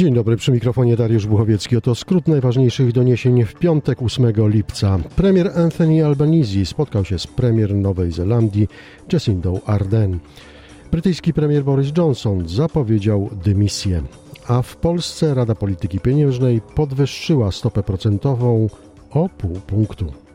Dzień dobry, przy mikrofonie Dariusz Buchowiecki. Oto skrót najważniejszych doniesień w piątek 8 lipca. Premier Anthony Albanese spotkał się z premier Nowej Zelandii Jacindą Ardern. Brytyjski premier Boris Johnson zapowiedział dymisję. A w Polsce Rada Polityki Pieniężnej podwyższyła stopę procentową o pół punktu.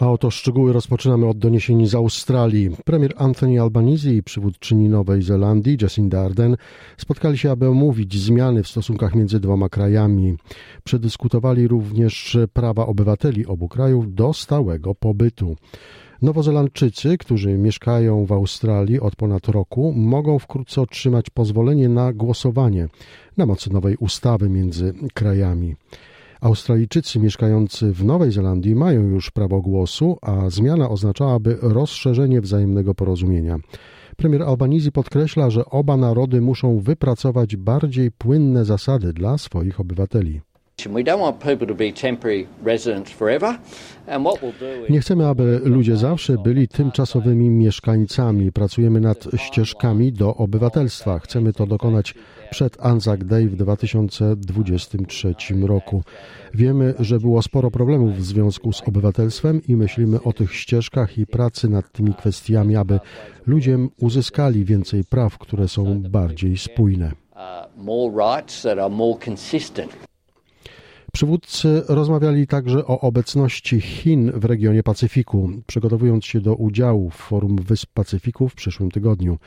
A oto szczegóły rozpoczynamy od doniesień z Australii. Premier Anthony Albanese i przywódczyni Nowej Zelandii Jacinda Ardern spotkali się, aby omówić zmiany w stosunkach między dwoma krajami. Przedyskutowali również prawa obywateli obu krajów do stałego pobytu. Nowozelandczycy, którzy mieszkają w Australii od ponad roku, mogą wkrótce otrzymać pozwolenie na głosowanie na mocy nowej ustawy między krajami. Australijczycy mieszkający w Nowej Zelandii mają już prawo głosu, a zmiana oznaczałaby rozszerzenie wzajemnego porozumienia. Premier Albanese podkreśla, że oba narody muszą wypracować bardziej płynne zasady dla swoich obywateli. Nie chcemy, aby ludzie zawsze byli tymczasowymi mieszkańcami. Pracujemy nad ścieżkami do obywatelstwa. Chcemy to dokonać przed Anzac Day w 2023 roku. Wiemy, że było sporo problemów w związku z obywatelstwem i myślimy o tych ścieżkach i pracy nad tymi kwestiami, aby ludzie uzyskali więcej praw, które są bardziej spójne. Przywódcy rozmawiali także o obecności Chin w regionie Pacyfiku, przygotowując się do udziału w Forum Wysp Pacyfiku w przyszłym tygodniu.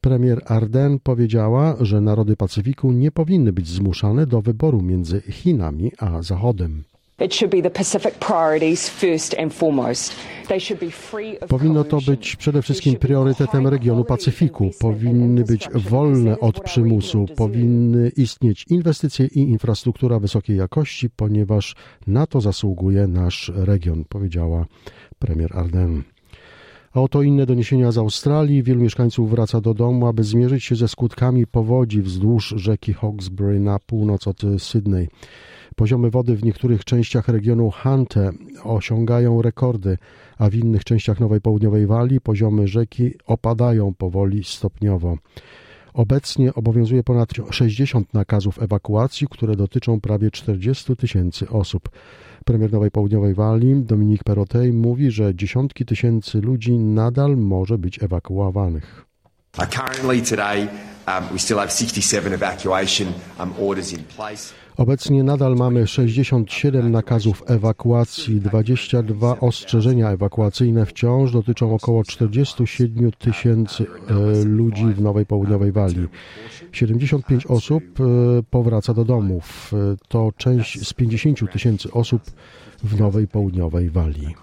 Premier Arden powiedziała, że narody Pacyfiku nie powinny być zmuszane do wyboru między Chinami a Zachodem. Powinno to być przede wszystkim priorytetem regionu Pacyfiku. Powinny być wolne od przymusu, powinny istnieć inwestycje i infrastruktura wysokiej jakości, ponieważ na to zasługuje nasz region, powiedziała premier Arden. A oto inne doniesienia z Australii. Wielu mieszkańców wraca do domu, aby zmierzyć się ze skutkami powodzi wzdłuż rzeki Hawkesbury na północ od Sydney. Poziomy wody w niektórych częściach regionu Hunte osiągają rekordy, a w innych częściach Nowej Południowej Walii poziomy rzeki opadają powoli stopniowo. Obecnie obowiązuje ponad 60 nakazów ewakuacji, które dotyczą prawie 40 tysięcy osób. Premier Nowej Południowej Walii Dominik Perotej mówi, że dziesiątki tysięcy ludzi nadal może być ewakuowanych. Currently today um, we still have 67 evacuation um, orders in place. Obecnie nadal mamy 67 nakazów ewakuacji, 22 ostrzeżenia ewakuacyjne wciąż dotyczą około 47 tysięcy e, ludzi w Nowej Południowej Walii. 75 osób e, powraca do domów. E, to część z 50 tysięcy osób w Nowej Południowej Walii.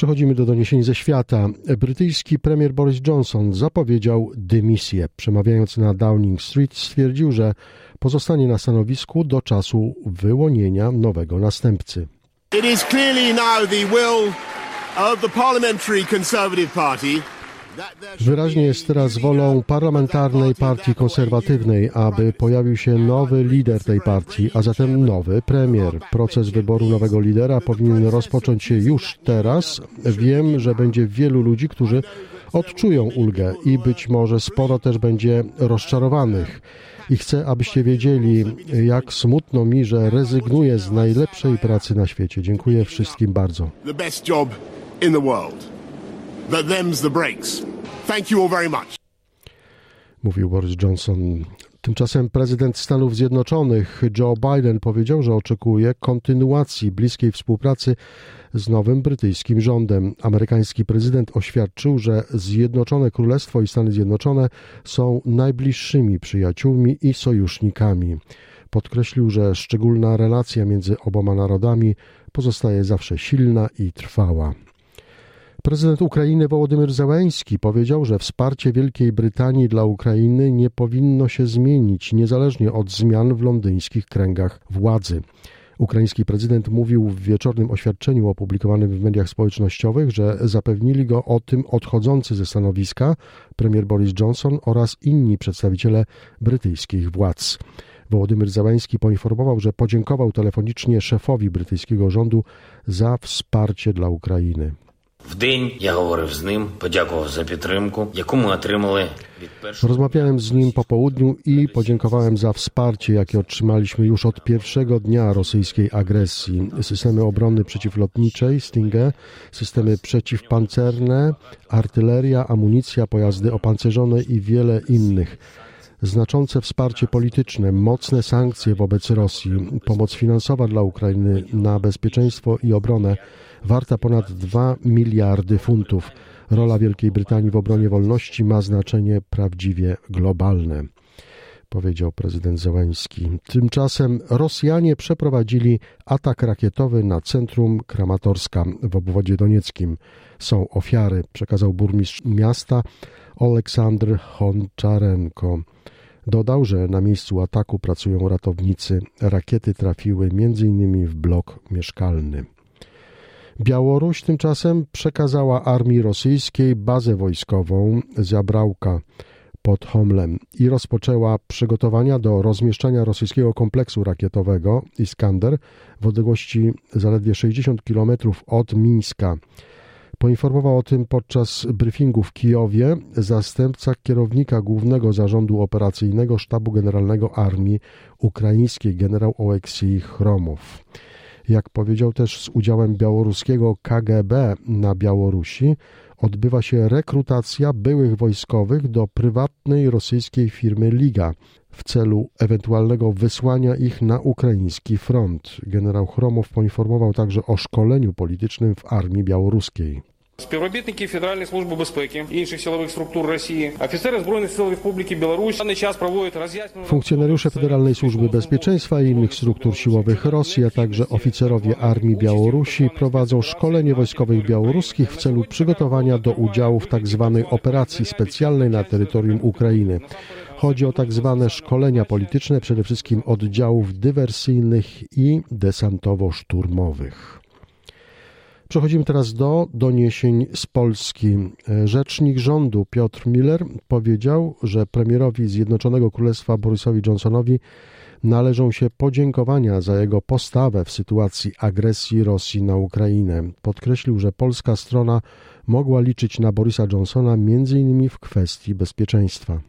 Przechodzimy do doniesień ze świata. Brytyjski premier Boris Johnson zapowiedział dymisję. Przemawiając na Downing Street stwierdził, że pozostanie na stanowisku do czasu wyłonienia nowego następcy. It is clearly now the will of the Parliamentary Conservative Party Wyraźnie jest teraz wolą parlamentarnej partii konserwatywnej, aby pojawił się nowy lider tej partii, a zatem nowy premier. Proces wyboru nowego lidera powinien rozpocząć się już teraz. Wiem, że będzie wielu ludzi, którzy odczują ulgę i być może sporo też będzie rozczarowanych. I chcę, abyście wiedzieli, jak smutno mi, że rezygnuję z najlepszej pracy na świecie. Dziękuję wszystkim bardzo. World them's the breaks. Thank you all very much. Mówił Boris Johnson Tymczasem prezydent Stanów Zjednoczonych Joe Biden powiedział, że oczekuje kontynuacji bliskiej współpracy z nowym brytyjskim rządem. Amerykański prezydent oświadczył, że Zjednoczone Królestwo i Stany Zjednoczone są najbliższymi przyjaciółmi i sojusznikami. Podkreślił, że szczególna relacja między oboma narodami pozostaje zawsze silna i trwała. Prezydent Ukrainy Wołodymyr Zełęński powiedział, że wsparcie Wielkiej Brytanii dla Ukrainy nie powinno się zmienić, niezależnie od zmian w londyńskich kręgach władzy. Ukraiński prezydent mówił w wieczornym oświadczeniu opublikowanym w mediach społecznościowych, że zapewnili go o tym odchodzący ze stanowiska premier Boris Johnson oraz inni przedstawiciele brytyjskich władz. Wołodymyr Załański poinformował, że podziękował telefonicznie szefowi brytyjskiego rządu za wsparcie dla Ukrainy. В день я говорив з ним, подякував за підтримку, яку ми отримали від першого. Rozmawiałem z nim po południu i podziękowałem za wsparcie, jakie otrzymaliśmy już od pierwszego dnia rosyjskiej agresji. Systemy obrony przeciwlotniczej Stinger, systemy przeciwpancerne, artyleria, amunicja, pojazdy opancerzone i wiele innych znaczące wsparcie polityczne, mocne sankcje wobec Rosji, pomoc finansowa dla Ukrainy na bezpieczeństwo i obronę warta ponad 2 miliardy funtów. Rola Wielkiej Brytanii w obronie wolności ma znaczenie prawdziwie globalne powiedział prezydent Zełański. Tymczasem Rosjanie przeprowadzili atak rakietowy na centrum Kramatorska w obwodzie donieckim. Są ofiary, przekazał burmistrz miasta Oleksandr Honczarenko. Dodał, że na miejscu ataku pracują ratownicy. Rakiety trafiły m.in. w blok mieszkalny. Białoruś tymczasem przekazała armii rosyjskiej bazę wojskową Zabrałka pod Homlem i rozpoczęła przygotowania do rozmieszczania rosyjskiego kompleksu rakietowego Iskander w odległości zaledwie 60 km od Mińska. Poinformował o tym podczas briefingu w Kijowie zastępca kierownika Głównego Zarządu Operacyjnego Sztabu Generalnego Armii Ukraińskiej generał Oleksij Chromow. Jak powiedział też z udziałem białoruskiego KGB na Białorusi, odbywa się rekrutacja byłych wojskowych do prywatnej rosyjskiej firmy Liga w celu ewentualnego wysłania ich na ukraiński front. Generał Chromow poinformował także o szkoleniu politycznym w armii białoruskiej. Співробітники Федеральної служби безпеки і інших силових структур Росії, офіцери збройних сил Республіки Білорусь в даний час проводять роз'яснювальну Funkcjonariusze Federalnej Służby Bezpieczeństwa i innych struktur siłowych Rosji, a także oficerowie Armii Białorusi prowadzą szkolenie wojskowych białoruskich w celu przygotowania do udziału w tzw. Tak operacji specjalnej na terytorium Ukrainy. Chodzi o tak zwane szkolenia polityczne, przede wszystkim oddziałów dywersyjnych i desantowo-szturmowych. Przechodzimy teraz do doniesień z Polski. Rzecznik rządu Piotr Miller powiedział, że premierowi Zjednoczonego Królestwa Borisowi Johnsonowi należą się podziękowania za jego postawę w sytuacji agresji Rosji na Ukrainę. Podkreślił, że polska strona mogła liczyć na Borisa Johnsona m.in. w kwestii bezpieczeństwa.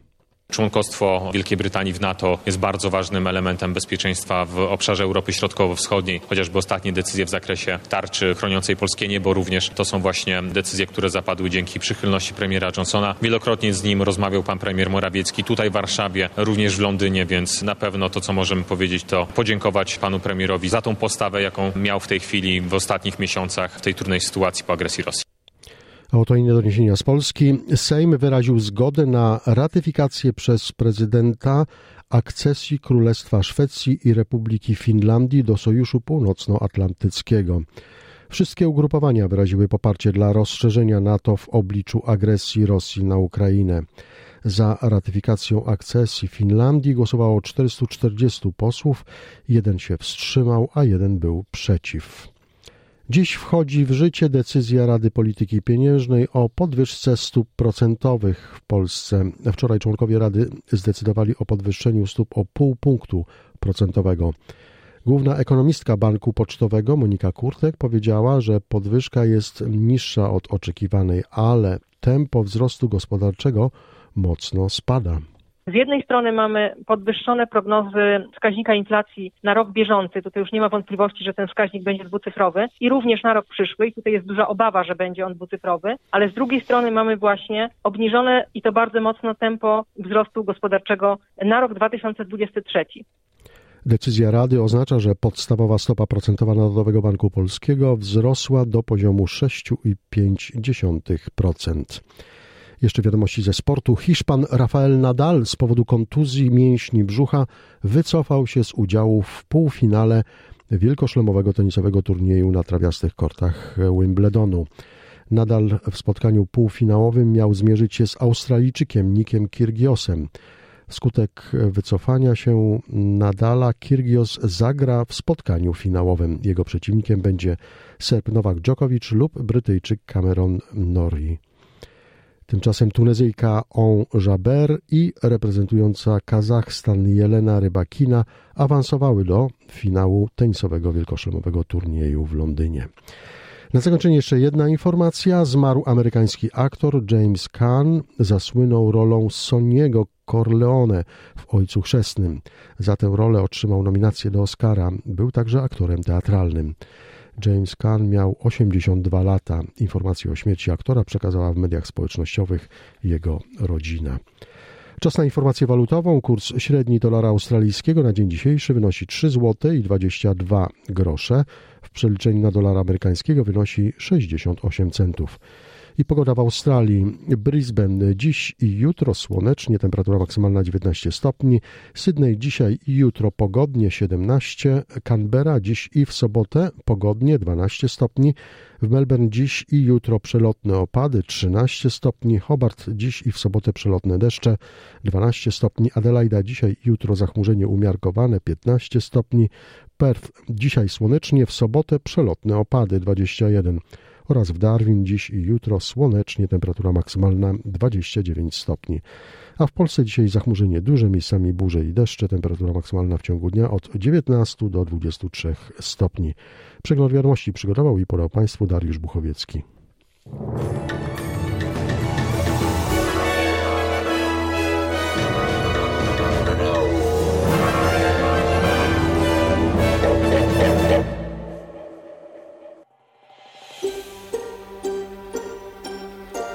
Członkostwo Wielkiej Brytanii w NATO jest bardzo ważnym elementem bezpieczeństwa w obszarze Europy Środkowo-Wschodniej. Chociażby ostatnie decyzje w zakresie tarczy chroniącej polskie niebo również to są właśnie decyzje, które zapadły dzięki przychylności premiera Johnsona. Wielokrotnie z nim rozmawiał pan premier Morawiecki tutaj w Warszawie, również w Londynie, więc na pewno to, co możemy powiedzieć, to podziękować panu premierowi za tą postawę, jaką miał w tej chwili w ostatnich miesiącach w tej trudnej sytuacji po agresji Rosji. Oto inne doniesienia z Polski. Sejm wyraził zgodę na ratyfikację przez prezydenta akcesji Królestwa Szwecji i Republiki Finlandii do Sojuszu Północnoatlantyckiego. Wszystkie ugrupowania wyraziły poparcie dla rozszerzenia NATO w obliczu agresji Rosji na Ukrainę. Za ratyfikacją akcesji Finlandii głosowało 440 posłów, jeden się wstrzymał, a jeden był przeciw. Dziś wchodzi w życie decyzja Rady Polityki Pieniężnej o podwyżce stóp procentowych w Polsce. Wczoraj członkowie Rady zdecydowali o podwyższeniu stóp o pół punktu procentowego. Główna ekonomistka Banku Pocztowego Monika Kurtek powiedziała, że podwyżka jest niższa od oczekiwanej, ale tempo wzrostu gospodarczego mocno spada. Z jednej strony mamy podwyższone prognozy wskaźnika inflacji na rok bieżący, tutaj już nie ma wątpliwości, że ten wskaźnik będzie dwucyfrowy i również na rok przyszły i tutaj jest duża obawa, że będzie on dwucyfrowy, ale z drugiej strony mamy właśnie obniżone i to bardzo mocno tempo wzrostu gospodarczego na rok 2023. Decyzja Rady oznacza, że podstawowa stopa procentowa Narodowego Banku Polskiego wzrosła do poziomu 6,5%. Jeszcze wiadomości ze sportu. Hiszpan Rafael Nadal z powodu kontuzji mięśni brzucha wycofał się z udziału w półfinale wielkoszlemowego tenisowego turnieju na trawiastych kortach Wimbledonu. Nadal w spotkaniu półfinałowym miał zmierzyć się z Australijczykiem Nikiem Kirgiosem. Wskutek wycofania się Nadala Kirgios zagra w spotkaniu finałowym. Jego przeciwnikiem będzie Serb Nowak Djokovic lub Brytyjczyk Cameron Norrie. Tymczasem Tunezyjka On Jaber i reprezentująca Kazachstan Jelena Rybakina awansowały do finału tenisowego wielkoszlemowego turnieju w Londynie. Na zakończenie jeszcze jedna informacja. Zmarł amerykański aktor James Caan. Zasłynął rolą Soniego Corleone w Ojcu Chrzestnym. Za tę rolę otrzymał nominację do Oscara. Był także aktorem teatralnym. James Caan miał 82 lata. Informację o śmierci aktora przekazała w mediach społecznościowych jego rodzina. Czas na informację walutową. Kurs średni dolara australijskiego na dzień dzisiejszy wynosi 3 zł i 22 grosze. W przeliczeniu na dolara amerykańskiego wynosi 68 centów. I pogoda w Australii. Brisbane dziś i jutro słonecznie, temperatura maksymalna 19 stopni. Sydney dzisiaj i jutro pogodnie 17. Canberra dziś i w sobotę pogodnie 12 stopni. W Melbourne dziś i jutro przelotne opady 13 stopni. Hobart dziś i w sobotę przelotne deszcze 12 stopni. Adelaida dzisiaj i jutro zachmurzenie umiarkowane 15 stopni. Perth dzisiaj słonecznie, w sobotę przelotne opady 21 oraz w Darwin dziś i jutro słonecznie, temperatura maksymalna 29 stopni. A w Polsce dzisiaj zachmurzenie duże, miejscami burze i deszcze, temperatura maksymalna w ciągu dnia od 19 do 23 stopni. Przegląd wiadomości przygotował i podał Państwu Dariusz Buchowiecki.